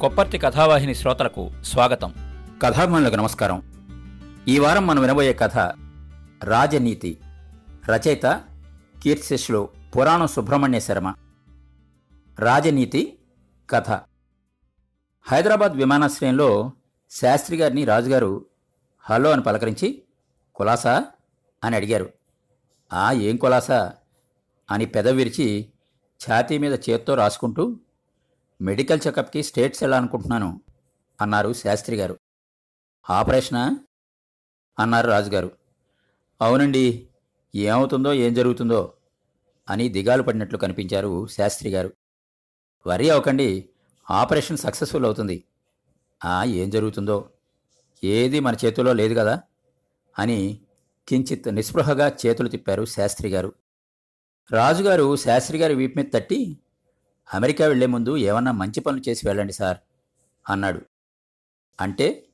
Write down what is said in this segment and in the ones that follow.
కొప్పర్తి కథావాహిని శ్రోతలకు స్వాగతం. కథాభిమానులకు నమస్కారం. ఈ వారం మనం వినబోయే కథ రాజనీతి రచయిత కీర్తిశిష్యులు పురాణం సుబ్రహ్మణ్య శర్మ. రాజనీతి కథ. హైదరాబాద్ విమానాశ్రయంలో శాస్త్రి గారిని రాజుగారు హలో అని పలకరించి కులాసా? అని అడిగారు. ఆ ఏం కులాసా? అని పెద విరిచి ఛాతీ మీద చేత్తో రాసుకుంటూ మెడికల్ చెకప్కి స్టేట్స్ వెళ్ళాలనుకుంటున్నాను అన్నారు శాస్త్రి గారు. ఆపరేషనా? అన్నారు రాజుగారు. అవునండి. ఏమవుతుందో ఏం జరుగుతుందో అని దిగాలు పడినట్లు కనిపించారు శాస్త్రి గారు. వరి అవ్వకండి. ఆపరేషన్ సక్సెస్ఫుల్ అవుతుంది. ఆ ఏం జరుగుతుందో? ఏది మన చేతిలో లేదు కదా? అని కించిత్ నిస్పృహగా చేతులు తిప్పారు శాస్త్రి గారు. రాజుగారు శాస్త్రి గారి వీపు మీద తట్టి అమెరికా వెళ్ళే ముందు ఏమన్నా మంచి పనులు చేసి వెళ్ళండి సార్ అన్నాడు. అంటే?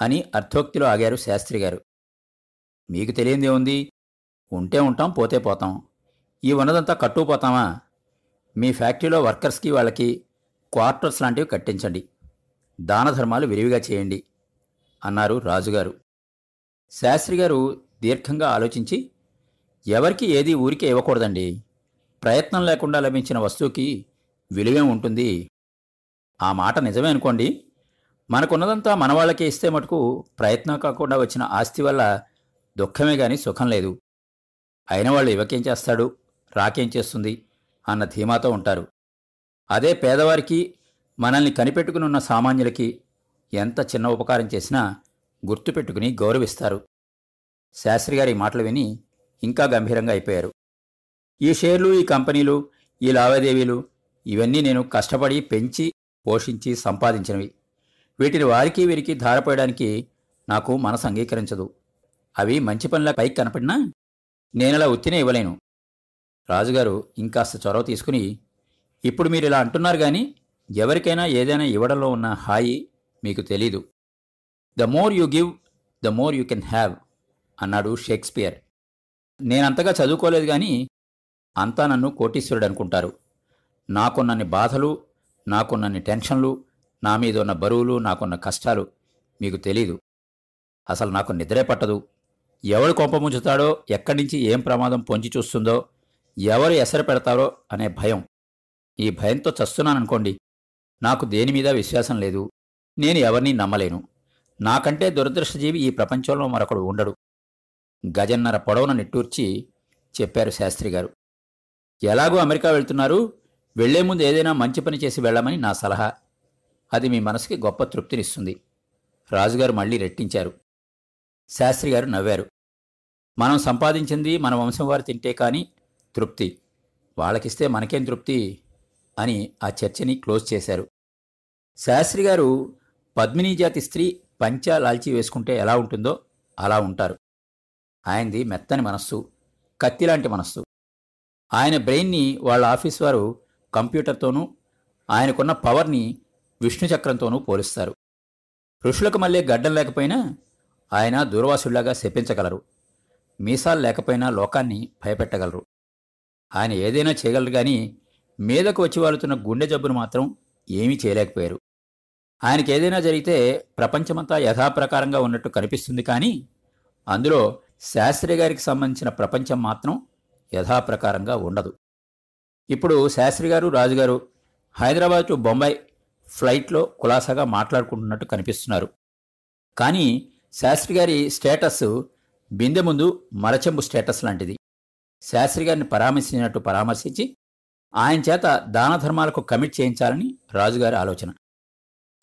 అని అర్థోక్తిలో ఆగారు శాస్త్రి గారు. మీకు తెలియందే ఉంది ఉంటే ఉంటాం పోతే పోతాం. ఈ ఉన్నదంతా కట్టుకుపోతామా? మీ ఫ్యాక్టరీలో వర్కర్స్కి వాళ్ళకి క్వార్టర్స్ లాంటివి కట్టించండి. దాన ధర్మాలు విరివిగా చేయండి అన్నారు రాజుగారు. శాస్త్రి గారు దీర్ఘంగా ఆలోచించి ఎవరికి ఏది ఊరికే ఇవ్వకూడదండి? ప్రయత్నం లేకుండా లభించిన వస్తువుకి విలువే ఉంటుంది. ఆ మాట నిజమే అనుకోండి. మనకున్నదంతా మనవాళ్ళకే ఇస్తే మటుకు ప్రయత్నం కాకుండా వచ్చిన ఆస్తి వల్ల దుఃఖమే గాని సుఖం లేదు. అయిన వాళ్ళు ఇవ్వకేం చేస్తాడు? రాకేం చేస్తుంది? అన్న ధీమాతో ఉంటారు. అదే పేదవారికి మనల్ని కనిపెట్టుకుని ఉన్న సామాన్యులకి ఎంత చిన్న ఉపకారం చేసినా గుర్తుపెట్టుకుని గౌరవిస్తారు. శాస్త్రి గారి మాటలు విని ఇంకా గంభీరంగా అయిపోయారు. ఈ షేర్లు ఈ కంపెనీలు ఈ లావాదేవీలు ఇవన్నీ నేను కష్టపడి పెంచి పోషించి సంపాదించినవి. వీటిని వారికి వీరికి ధారపోయడానికి నాకు మనసు అంగీకరించదు. అవి మంచి పనుల పైకి కనపడినా నేనలా ఉత్తినే ఇవ్వలేను. రాజుగారు ఇంకాస్త చొరవ తీసుకుని ఇప్పుడు మీరు ఇలా అంటున్నారు కానీ ఎవరికైనా ఏదైనా ఇవ్వడంలో ఉన్న హాయి మీకు తెలీదు. The more you give the more you can have అన్నాడు షేక్స్పియర్. నేనంతగా చదువుకోలేదు కానీ అంతా నన్ను కోటీశ్వరుడు అనుకుంటారు. నాకున్నన్ని బాధలు నాకున్నన్ని టెన్షన్లు నా మీద ఉన్న బరువులు నాకున్న కష్టాలు మీకు తెలీదు. అసలు నాకు నిద్రే పట్టదు. ఎవడు కొంపముంచుతాడో ఎక్కడి నుంచి ఏం ప్రమాదం పొంచి చూస్తుందో ఎవరు ఎసరు పెడతారో అనే భయం. ఈ భయంతో చస్తున్నాననుకోండి నాకు దేని మీద విశ్వాసం లేదు. నేను ఎవరినీ నమ్మలేను. నాకంటే దురదృష్టజీవి ఈ ప్రపంచంలో మరొకడు ఉండడు. గజన్నర పొడవున నిట్టూర్చి చెప్పారు శాస్త్రి గారు. ఎలాగో అమెరికా వెళ్తున్నారు వెళ్ళే ముందు ఏదైనా మంచి పని చేసి వెళ్ళమని నా సలహా. అది మీ మనసుకి గొప్ప తృప్తినిస్తుంది. రాజుగారు మళ్ళీ రెట్టించారు. శాస్త్రి గారు నవ్వారు. మనం సంపాదించింది మన వంశం వారు తింటే కానీ తృప్తి. వాళ్ళకిస్తే మనకేం తృప్తి? అని ఆ చర్చని క్లోజ్ చేశారు. శాస్త్రి గారు పద్మినీ జాతి స్త్రీ పంచా లాల్చి వేసుకుంటే ఎలా ఉంటుందో అలా ఉంటారు. ఆయనది మెత్తని మనస్సు కత్తిలాంటి మనస్సు. ఆయన బ్రెయిన్ని వాళ్ళ ఆఫీస్ వారు కంప్యూటర్తోనూ ఆయనకున్న పవర్ని విష్ణు చక్రంతోనూ పోలుస్తారు. ఋషులకు మళ్ళీ గడ్డం లేకపోయినా ఆయన దూర్వాసుళ్ళాగా శపించగలరు. మీసాలు లేకపోయినా లోకాన్ని భయపెట్టగలరు. ఆయన ఏదైనా చేయగలరు కానీ మీదకు వచ్చి వాలుతున్న గుండె జబ్బును మాత్రం ఏమీ చేయలేకపోయారు. ఆయనకి ఏదైనా జరిగితే ప్రపంచమంతా యథాప్రకారంగా ఉన్నట్టు కనిపిస్తుంది కానీ అందులో శాస్త్రి గారికి సంబంధించిన ప్రపంచం మాత్రం యథాప్రకారంగా ఉండదు. ఇప్పుడు శాస్త్రి గారు రాజుగారు హైదరాబాద్ టు బొంబాయి ఫ్లైట్లో కులాసాగా మాట్లాడుకుంటున్నట్టు కనిపిస్తున్నారు. కానీ శాస్త్రి గారి స్టేటస్ బిందె ముందు మరచెంబు స్టేటస్ లాంటిది. శాస్త్రి గారిని పరామర్శించినట్టు పరామర్శించి ఆయన చేత దాన ధర్మాలకు కమిట్ చేయించాలని రాజుగారి ఆలోచన.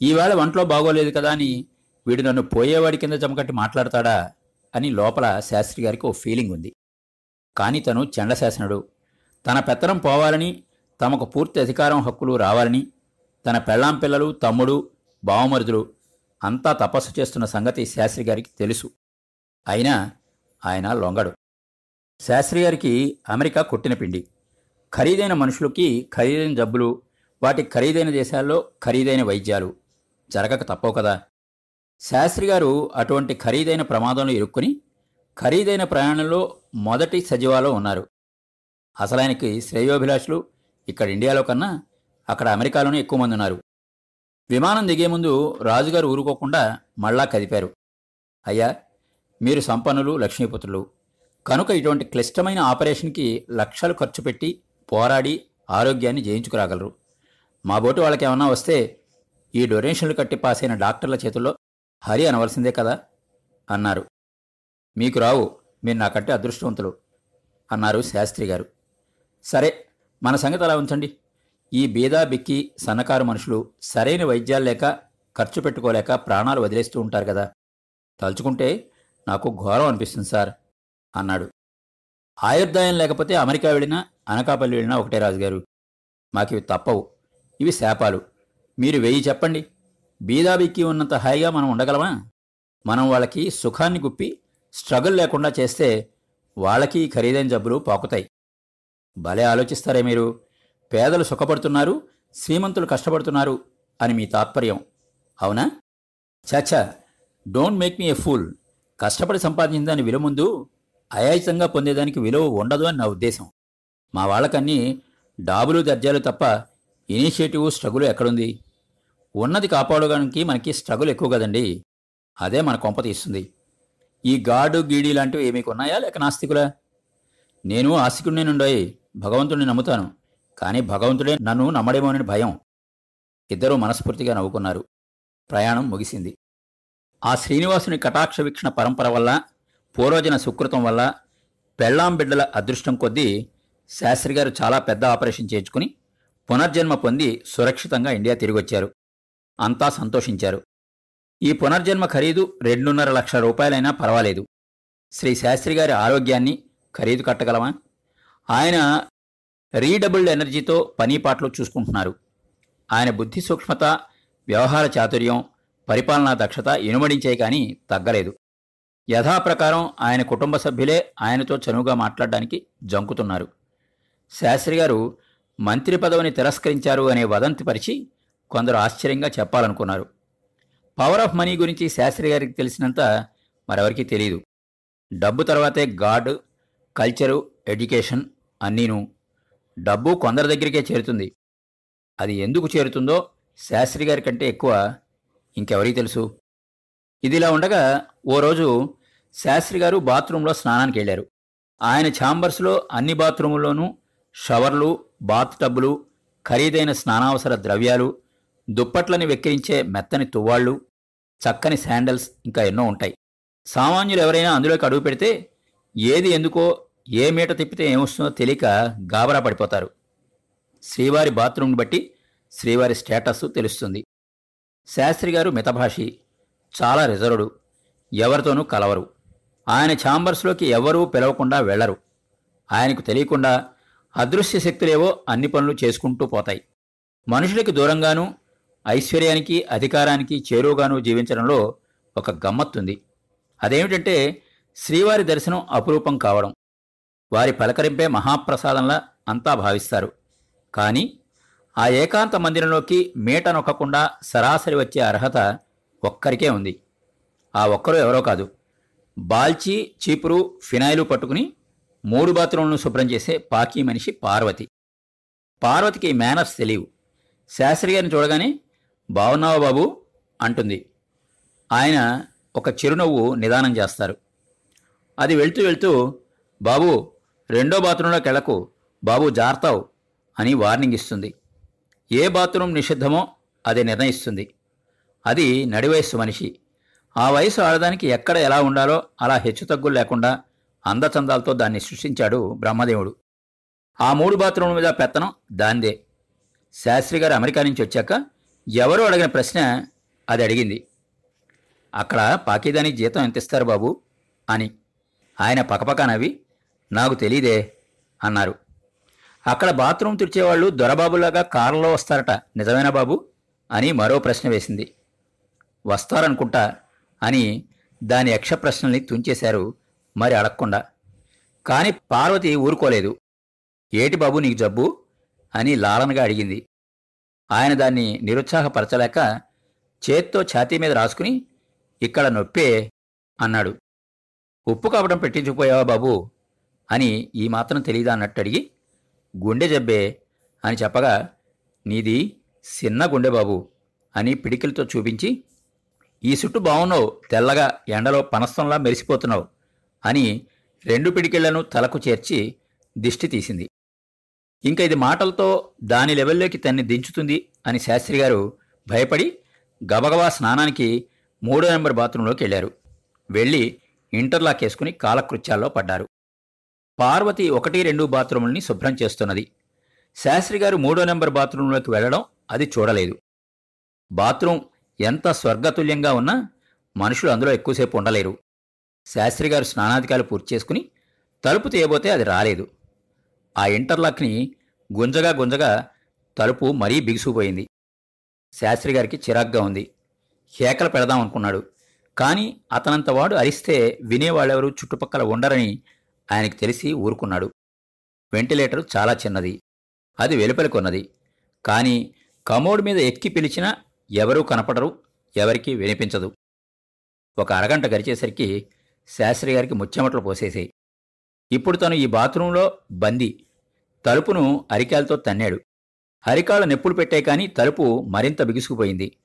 ఈవేళ వంటలో బాగోలేదు కదా అని వీడు నన్ను పోయేవాడి కింద జమకట్టి మాట్లాడతాడా అని లోపల శాస్త్రి గారికి ఓ ఫీలింగ్ ఉంది. కానీ తను చండశాసనుడు తన పెత్తనం పోవాలని తమకు పూర్తి అధికారం హక్కులు రావాలని తన పెళ్ళాం పిల్లలు తమ్ముడు బావమరుదులు అంతా తపస్సు చేస్తున్న సంగతి శాస్త్రి గారికి తెలుసు. అయినా ఆయన లొంగడు. శాస్త్రి గారికి అమెరికా కొట్టిన పిండి. ఖరీదైన మనుషులకి ఖరీదైన జబ్బులు వాటి ఖరీదైన దేశాల్లో ఖరీదైన వైద్యాలు జరగక తప్పవు కదా. శాస్త్రి గారు అటువంటి ఖరీదైన ప్రమాదంలో ఇరుక్కుని ఖరీదైన ప్రయాణంలో మొదటి సజీవాలో ఉన్నారు. అసలాయనకి శ్రేయోభిలాషులు ఇక్కడ ఇండియాలో కన్నా అక్కడ అమెరికాలోనే ఎక్కువ మంది ఉన్నారు. విమానం దిగే ముందు రాజుగారు ఊరుకోకుండా మళ్ళా కదిపారు. అయ్యా మీరు సంపన్నులు లక్ష్మీపుత్రులు. కనుక ఇటువంటి క్లిష్టమైన ఆపరేషన్కి లక్షలు ఖర్చు పెట్టి పోరాడి ఆరోగ్యాన్ని జయించుకురాగలరు. మా బోటు వాళ్ళకి ఏమన్నా వస్తే ఈ డొనేషన్లు కట్టి పాస్ అయిన డాక్టర్ల చేతుల్లో హరి అనవలసిందే కదా? అన్నారు. మీకు రావు మీరు నాకంటే అదృష్టవంతులు అన్నారు శాస్త్రి గారు. సరే మన సంగతి అలా ఉంచండి. ఈ బీదా బిక్కి సన్నకారు మనుషులు సరైన వైద్యాలు లేక ఖర్చు పెట్టుకోలేక ప్రాణాలు వదిలేస్తూ ఉంటారు కదా. తలుచుకుంటే నాకు ఘోరం అనిపిస్తుంది సార్ అన్నాడు. ఆయుర్దాయం లేకపోతే అమెరికా వెళ్ళినా అనకాపల్లి వెళ్ళినా ఒకటే రాజుగారు. మాకివి తప్పవు ఇవి శాపాలు. మీరు వెయ్యి చెప్పండి. బీదాబిక్కి ఉన్నంత హాయిగా మనం ఉండగలమా? మనం వాళ్ళకి సుఖాన్ని గుప్పి స్ట్రగుల్ లేకుండా చేస్తే వాళ్ళకి ఖరీదైన జబ్బులు పాకుతాయి. భలే ఆలోచిస్తారే మీరు. పేదలు సుఖపడుతున్నారు శ్రీమంతులు కష్టపడుతున్నారు అని మీ తాత్పర్యం. అవునా? చాచా don't make me a fool. కష్టపడి సంపాదించిన దాని విలువ ముందు అయాచితంగా పొందేదానికి విలువ ఉండదు అని నా ఉద్దేశం. మా వాళ్ళకన్నీ డాబులు దర్జాలు తప్ప ఇనిషియేటివ్ స్ట్రగుల్ ఎక్కడుంది? ఉన్నది కాపాడడానికి మనకి స్ట్రగుల్ ఎక్కువ కదండి. అదే మన కొంప తీస్తుంది. ఈ గాడు గీడి లాంటివి ఏమీ ఉన్నాయా లేక నాస్తికులా? నేను ఆస్తికుడినే నుండోయి. భగవంతుడిని నమ్ముతాను. కానీ భగవంతుడే నన్ను నమ్మడేమోనని భయం. ఇద్దరూ మనస్ఫూర్తిగా నవ్వుకున్నారు. ప్రయాణం ముగిసింది. ఆ శ్రీనివాసుని కటాక్ష వీక్షణ పరంపర వల్ల పూర్వజన సుకృతం వల్ల పెళ్ళాం బిడ్డల అదృష్టం కొద్దీ శాస్త్రిగారు చాలా పెద్ద ఆపరేషన్ చేర్చుకుని పునర్జన్మ పొంది సురక్షితంగా ఇండియా తిరిగొచ్చారు. అంతా సంతోషించారు. ఈ పునర్జన్మ ఖరీదు రెండున్నర లక్షల రూపాయలైనా పర్వాలేదు. శ్రీ శాస్త్రి గారి ఆరోగ్యాన్ని ఖరీదు కట్టగలమా? ఆయన రీడబుల్డ్ ఎనర్జీతో పనీపాట్లు చూసుకుంటున్నారు. ఆయన బుద్ధి సూక్ష్మత వ్యవహార చాతుర్యం పరిపాలనా దక్షత ఇనుమడించాయి కానీ తగ్గలేదు. యథాప్రకారం ఆయన కుటుంబ సభ్యులే ఆయనతో చనువుగా మాట్లాడడానికి జంకుతున్నారు. శాస్త్రి గారు మంత్రి పదవిని తిరస్కరించారు అనే వదంతి పరిచి కొందరు ఆశ్చర్యంగా చెప్పాలనుకున్నారు. పవర్ ఆఫ్ మనీ గురించి శాస్త్రి గారికి తెలిసినంత మరెవరికీ తెలియదు డబ్బు తర్వాతే గాడ్ కల్చరు ఎడ్యుకేషన్ అన్నీను డబ్బు కొందరి దగ్గరికే చేరుతుంది. అది ఎందుకు చేరుతుందో శాస్త్రి గారి కంటే ఎక్కువ ఇంకెవరికి తెలుసు? ఇదిలా ఉండగా ఓ రోజు శాస్త్రి గారు బాత్రూంలో స్నానానికి వెళ్ళారు. ఆయన ఛాంబర్స్లో అన్ని బాత్రూముల్లోనూ షవర్లు బాత్ టబ్బులు ఖరీదైన స్నానావసర ద్రవ్యాలు దుప్పట్లని వెక్కిరించే మెత్తని తువ్వాళ్ళు చక్కని శాండల్స్ ఇంకా ఎన్నో ఉంటాయి. సామాన్యులు ఎవరైనా అందులోకి అడుగు పెడితే ఏది ఎందుకో ఏ మీట తిప్పితే ఏమొస్తుందో తెలియక గాబరా పడిపోతారు. శ్రీవారి బాత్రూమ్ని బట్టి శ్రీవారి స్టేటస్ తెలుస్తుంది. శాస్త్రి గారు మితభాషి చాలా రిజర్వ్డు ఎవరితోనూ కలవరు. ఆయన ఛాంబర్స్లోకి ఎవరూ పిలవకుండా వెళ్ళరు. ఆయనకు తెలియకుండా అదృశ్య శక్తులేవో అన్ని పనులు చేసుకుంటూ పోతాయి. మనుషులకి దూరంగానూ ఐశ్వర్యానికి అధికారానికి చేరువుగానూ జీవించడంలో ఒక గమ్మత్తుంది అదేమిటంటే శ్రీవారి దర్శనం అపురూపం కావడం. వారి పలకరింపే మహాప్రసాదంలా అంతా భావిస్తారు. కానీ ఆ ఏకాంత మందిరంలోకి మీట నొక్కకుండా సరాసరి వచ్చే అర్హత ఒక్కరికే ఉంది. ఆ ఒక్కరు ఎవరో కాదు. బాల్చి చీపురు ఫినాయిలు పట్టుకుని మూడు బాత్రూంలను శుభ్రం చేసే పాకీ మనిషి పార్వతి. పార్వతికి మేనర్స్ తెలియవు. శాస్త్రి గారిని చూడగానే బావున్నావా బాబు? అంటుంది. ఆయన ఒక చిరునవ్వు నిదానం చేస్తారు. అది వెళ్తూ వెళ్తూ బాబు రెండో బాత్రూంలోకి వెళ్ళకు బాబు జార్తావు అని వార్నింగ్ ఇస్తుంది. ఏ బాత్రూం నిషిద్ధమో అది నిర్ణయిస్తుంది. అది నడివయస్సు మనిషి. ఆ వయసు ఆడదానికి ఎక్కడ ఎలా ఉండాలో అలా హెచ్చుతగ్గులు లేకుండా అందచందాలతో దాన్ని సృష్టించాడు బ్రహ్మదేవుడు. ఆ మూడు బాత్రూముల మీద పెత్తనం దాందే శాస్త్రి గారు అమెరికా నుంచి వచ్చాక ఎవరో అడిగిన ప్రశ్న అది అడిగింది. అక్కడ పాకీదానికి జీతం ఎంత ఇస్తారు బాబు? అని. ఆయన పకపక నవ్వి నాకు తెలీదే అన్నారు. అక్కడ బాత్రూమ్ తుడిచేవాళ్ళు దొరబాబులాగా కారులో వస్తారట నిజమేనా బాబు? అని మరో ప్రశ్న వేసింది. వస్తారనుకుంటా అని దాని యక్ష ప్రశ్నల్ని తుంచేశారు మరి అడగకుండా కాని పార్వతి ఊరుకోలేదు. ఏటి బాబు నీకు జబ్బు? అని లాలనగా అడిగింది. ఆయన దాన్ని నిరుత్సాహపరచలేక చేత్తో ఛాతీ మీద రాసుకుని ఇక్కడ నొప్పే అన్నాడు. ఉప్పు కావడం పెట్టించుకుపోయావా బాబు? అని ఈ మాత్రం తెలీదా అన్నట్టు అడిగి గుండె జబ్బే అని చెప్పగా నీది చిన్న గుండె బాబు అని పిడికిలతో చూపించి ఈ సుట్టు బాగున్నావు తెల్లగా ఎండలో పనస్తంలా మెరిసిపోతున్నావు అని రెండు పిడికిళ్ళను తలకు చేర్చి దిష్టి తీసింది. ఇంకా ఇది మాటలతో దాని లెవెల్లోకి తన్ని దించుతుంది అని శాస్త్రి గారు భయపడి గబగబా స్నానానికి మూడో నెంబర్ బాత్రూంలోకి వెళ్ళారు. వెళ్ళి ఇంటర్లాక్ వేసుకుని కాలకృత్యాల్లో పడ్డారు. పార్వతి ఒకటి రెండు బాత్రూముల్ని శుభ్రం చేస్తున్నది. శాస్త్రి గారు మూడో నెంబర్ బాత్రూంలోకి వెళ్ళడం అది చూడలేదు. బాత్రూం ఎంత స్వర్గతుల్యంగా ఉన్నా మనుషులు అందులో ఎక్కువసేపు ఉండలేరు. శాస్త్రి గారు స్నానాధికారులు పూర్తి చేసుకుని తలుపు తీయబోతే అది రాలేదు. ఆ ఇంటర్లాక్ని గుంజగా గుంజగా తలుపు మరీ బిగుసుకుపోయింది. శాస్త్రి గారికి చిరాగ్గా ఉంది. కేకలు పెడదాం అనుకున్నాడు. కానీ అతనంత వాడు అరిస్తే వినేవాళ్ళెవరూ చుట్టుపక్కల ఉండరని ఆయనకి తెలిసి ఊరుకున్నాడు. వెంటిలేటర్ చాలా చిన్నది. అది వెలుపలికొన్నది కానీ కమోడ్ మీద ఎక్కి పిలిచినా ఎవరూ కనపడరు ఎవరికీ వినిపించదు. ఒక అరగంట గడిచేసరికి శాస్త్రి గారికి ముచ్చెమటలు పోసేసాయి. ఇప్పుడు తను ఈ బాత్రూంలో బందీ. తలుపును అరికాలతో తన్నాడు. అరికాళ్ళ నెప్పులు పెట్టే కానీ తలుపు మరింత బిగుసుకుపోయింది.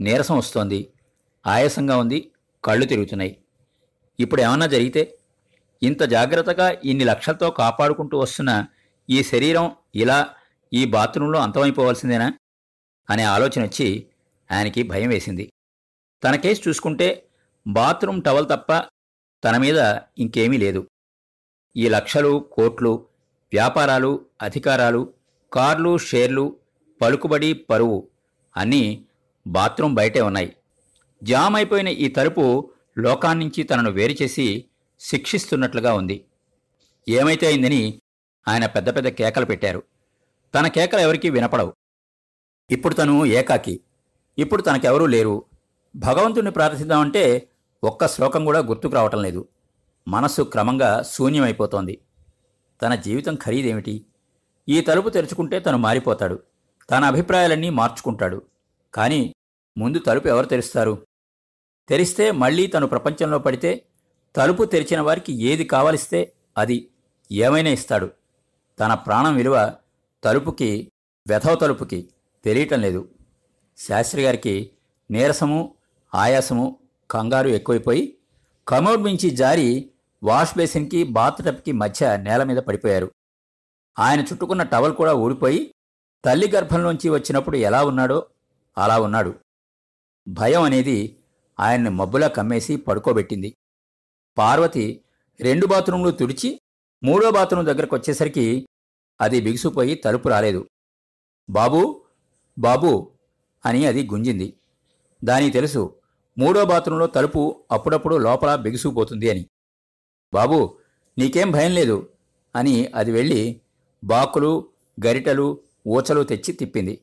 నీరసం వస్తోంది. ఆయాసంగా ఉంది. కళ్ళు తిరుగుతున్నాయి. ఇప్పుడు ఏమన్నా జరిగితే ఇంత జాగ్రత్తగా ఇన్ని లక్షలతో కాపాడుకుంటూ వస్తున్న ఈ శరీరం ఇలా ఈ బాత్రూంలో అంతమైపోవాల్సిందేనా? అనే ఆలోచన వచ్చి ఆయనకి భయం వేసింది. తన కేసు చూసుకుంటే బాత్రూమ్ టవల్ తప్ప తన మీద ఇంకేమీ లేదు. ఈ లక్షలు కోట్లు వ్యాపారాలు అధికారాలు కార్లు షేర్లు పలుకుబడి పరువు అన్నీ బాత్రూం బయటే ఉన్నాయి. జామ్ అయిపోయిన ఈ తలుపు లోకాన్నించి తనను వేరు చేసి శిక్షిస్తున్నట్లుగా ఉంది. ఏమైతే అయిందని ఆయన పెద్ద పెద్ద కేకలు పెట్టారు. తన కేకలు ఎవరికీ వినపడవు. ఇప్పుడు తను ఏకాకి. ఇప్పుడు తనకెవరూ లేరు. భగవంతుణ్ణి ప్రార్థిద్దామంటే ఒక్క శ్లోకం కూడా గుర్తుకు రావటం లేదు. మనస్సు క్రమంగా శూన్యమైపోతోంది. తన జీవితం ఖరీదేమిటి? ఈ తలుపు తెరుచుకుంటే తను మారిపోతాడు. తన అభిప్రాయాలన్నీ మార్చుకుంటాడు. కానీ ముందు తలుపు ఎవరు తెరుస్తారు? తెరిస్తే మళ్ళీ తను ప్రపంచంలో పడితే తలుపు తెరిచిన వారికి ఏది కావలిస్తే అది ఏమైనా ఇస్తాడు. తన ప్రాణం విలువ తలుపుకి వెధవ తలుపుకి తెలియటం లేదు. శాస్త్రి గారికి నీరసము ఆయాసము కంగారు ఎక్కువైపోయి కమోడ్ మించి జారి వాష్ బేసిన్కి బాత్ టబ్కి మధ్య నేల మీద పడిపోయారు. ఆయన చుట్టుకున్న టవల్ కూడా ఊడిపోయి తల్లి గర్భంలోంచి వచ్చినప్పుడు ఎలా ఉన్నాడో అలా ఉన్నాడు. భయం అనేది ఆయన్ని మబ్బులా కమ్మేసి పడుకోబెట్టింది. పార్వతి రెండు బాత్రూంలు తుడిచి మూడో బాత్రూం దగ్గరకు వచ్చేసరికి అది బిగుసుపోయి తలుపు రాలేదు. బాబూ బాబూ అని అది గుంజింది. దానికి తెలుసు మూడో బాత్రూంలో తలుపు అప్పుడప్పుడు లోపల బిగుసుకుపోతుంది అని. బాబూ నీకేం భయం లేదు అని అది వెళ్ళి బాకులు గరిటలు ఊచలు తెచ్చి తిప్పింది.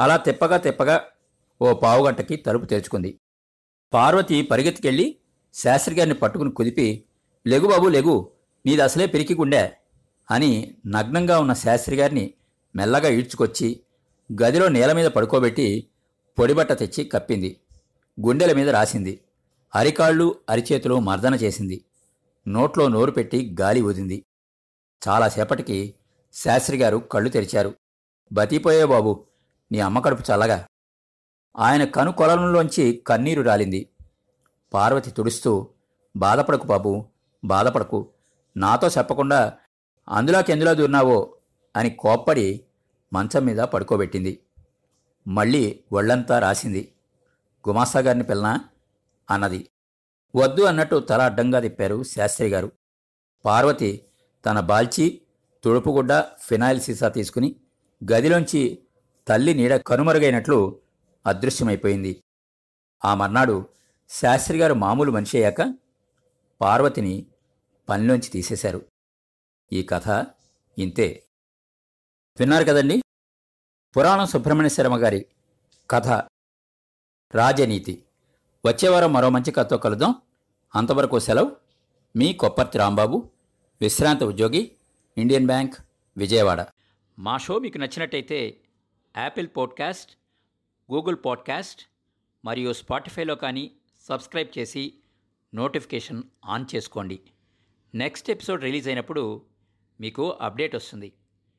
అలా తిప్పగా తిప్పగా ఓ పావుగంటకి తలుపు తెరుచుకుంది. పార్వతి పరిగెత్తికెళ్ళి శాస్త్రిగారిని పట్టుకుని కుదిపి లెగు బాబు లెగు నీది అసలే పిరికి గుండె అని నగ్నంగా ఉన్న శాస్త్రిగారిని మెల్లగా ఈడ్చుకొచ్చి గదిలో నేల మీద పడుకోబెట్టి పొడిబట్ట తెచ్చి కప్పింది. గుండెల మీద రాసింది. అరికాళ్ళు అరిచేతులు మర్దన చేసింది. నోట్లో నోరు పెట్టి గాలి ఊదింది. చాలాసేపటికి శాస్త్రిగారు కళ్ళు తెరిచారు. బతిపోయే బాబు నీ అమ్మ కడుపు చల్లగా. ఆయన కనుకొలంలోంచి కన్నీరు రాలింది. పార్వతి తుడుస్తూ బాధపడకు బాబు బాధపడకు. నాతో చెప్పకుండా అందులోకెందులో దూరినావో అని కోప్పడి మంచం మీద పడుకోబెట్టింది. మళ్ళీ ఒళ్ళంతా రాసింది. గుమాస్తా గారిని పిల్లనా అన్నది. వద్దు అన్నట్టు తల అడ్డంగా తిప్పారు శాస్త్రి గారు పార్వతి తన బాల్చి తుడుపుగుడ్డ ఫినాయిల్ సీసా తీసుకుని గదిలోంచి తల్లి నీడ కనుమరుగైనట్లు అదృశ్యమైపోయింది. ఆ మర్నాడు శాస్త్రిగారు మామూలు మనిషి అయ్యాక పార్వతిని పనిలోంచి తీసేశారు. ఈ కథ ఇంతే. విన్నారు కదండి? పురాణం సుబ్రహ్మణ్య శర్మ గారి కథ రాజనీతి. వచ్చేవారం మరో మంచి కథతో కలుద్దాం. అంతవరకు సెలవు. మీ కొప్పర్తి రాంబాబు విశ్రాంత ఉద్యోగి ఇండియన్ బ్యాంక్ విజయవాడ. మా షో మీకు నచ్చినట్టయితే యాపిల్ పాడ్కాస్ట్ గూగుల్ పాడ్కాస్ట్ మరియు స్పాటిఫైలో కానీ సబ్స్క్రైబ్ చేసి నోటిఫికేషన్ ఆన్ చేసుకోండి. నెక్స్ట్ ఎపిసోడ్ రిలీజ్ అయినప్పుడు మీకు అప్డేట్ వస్తుంది.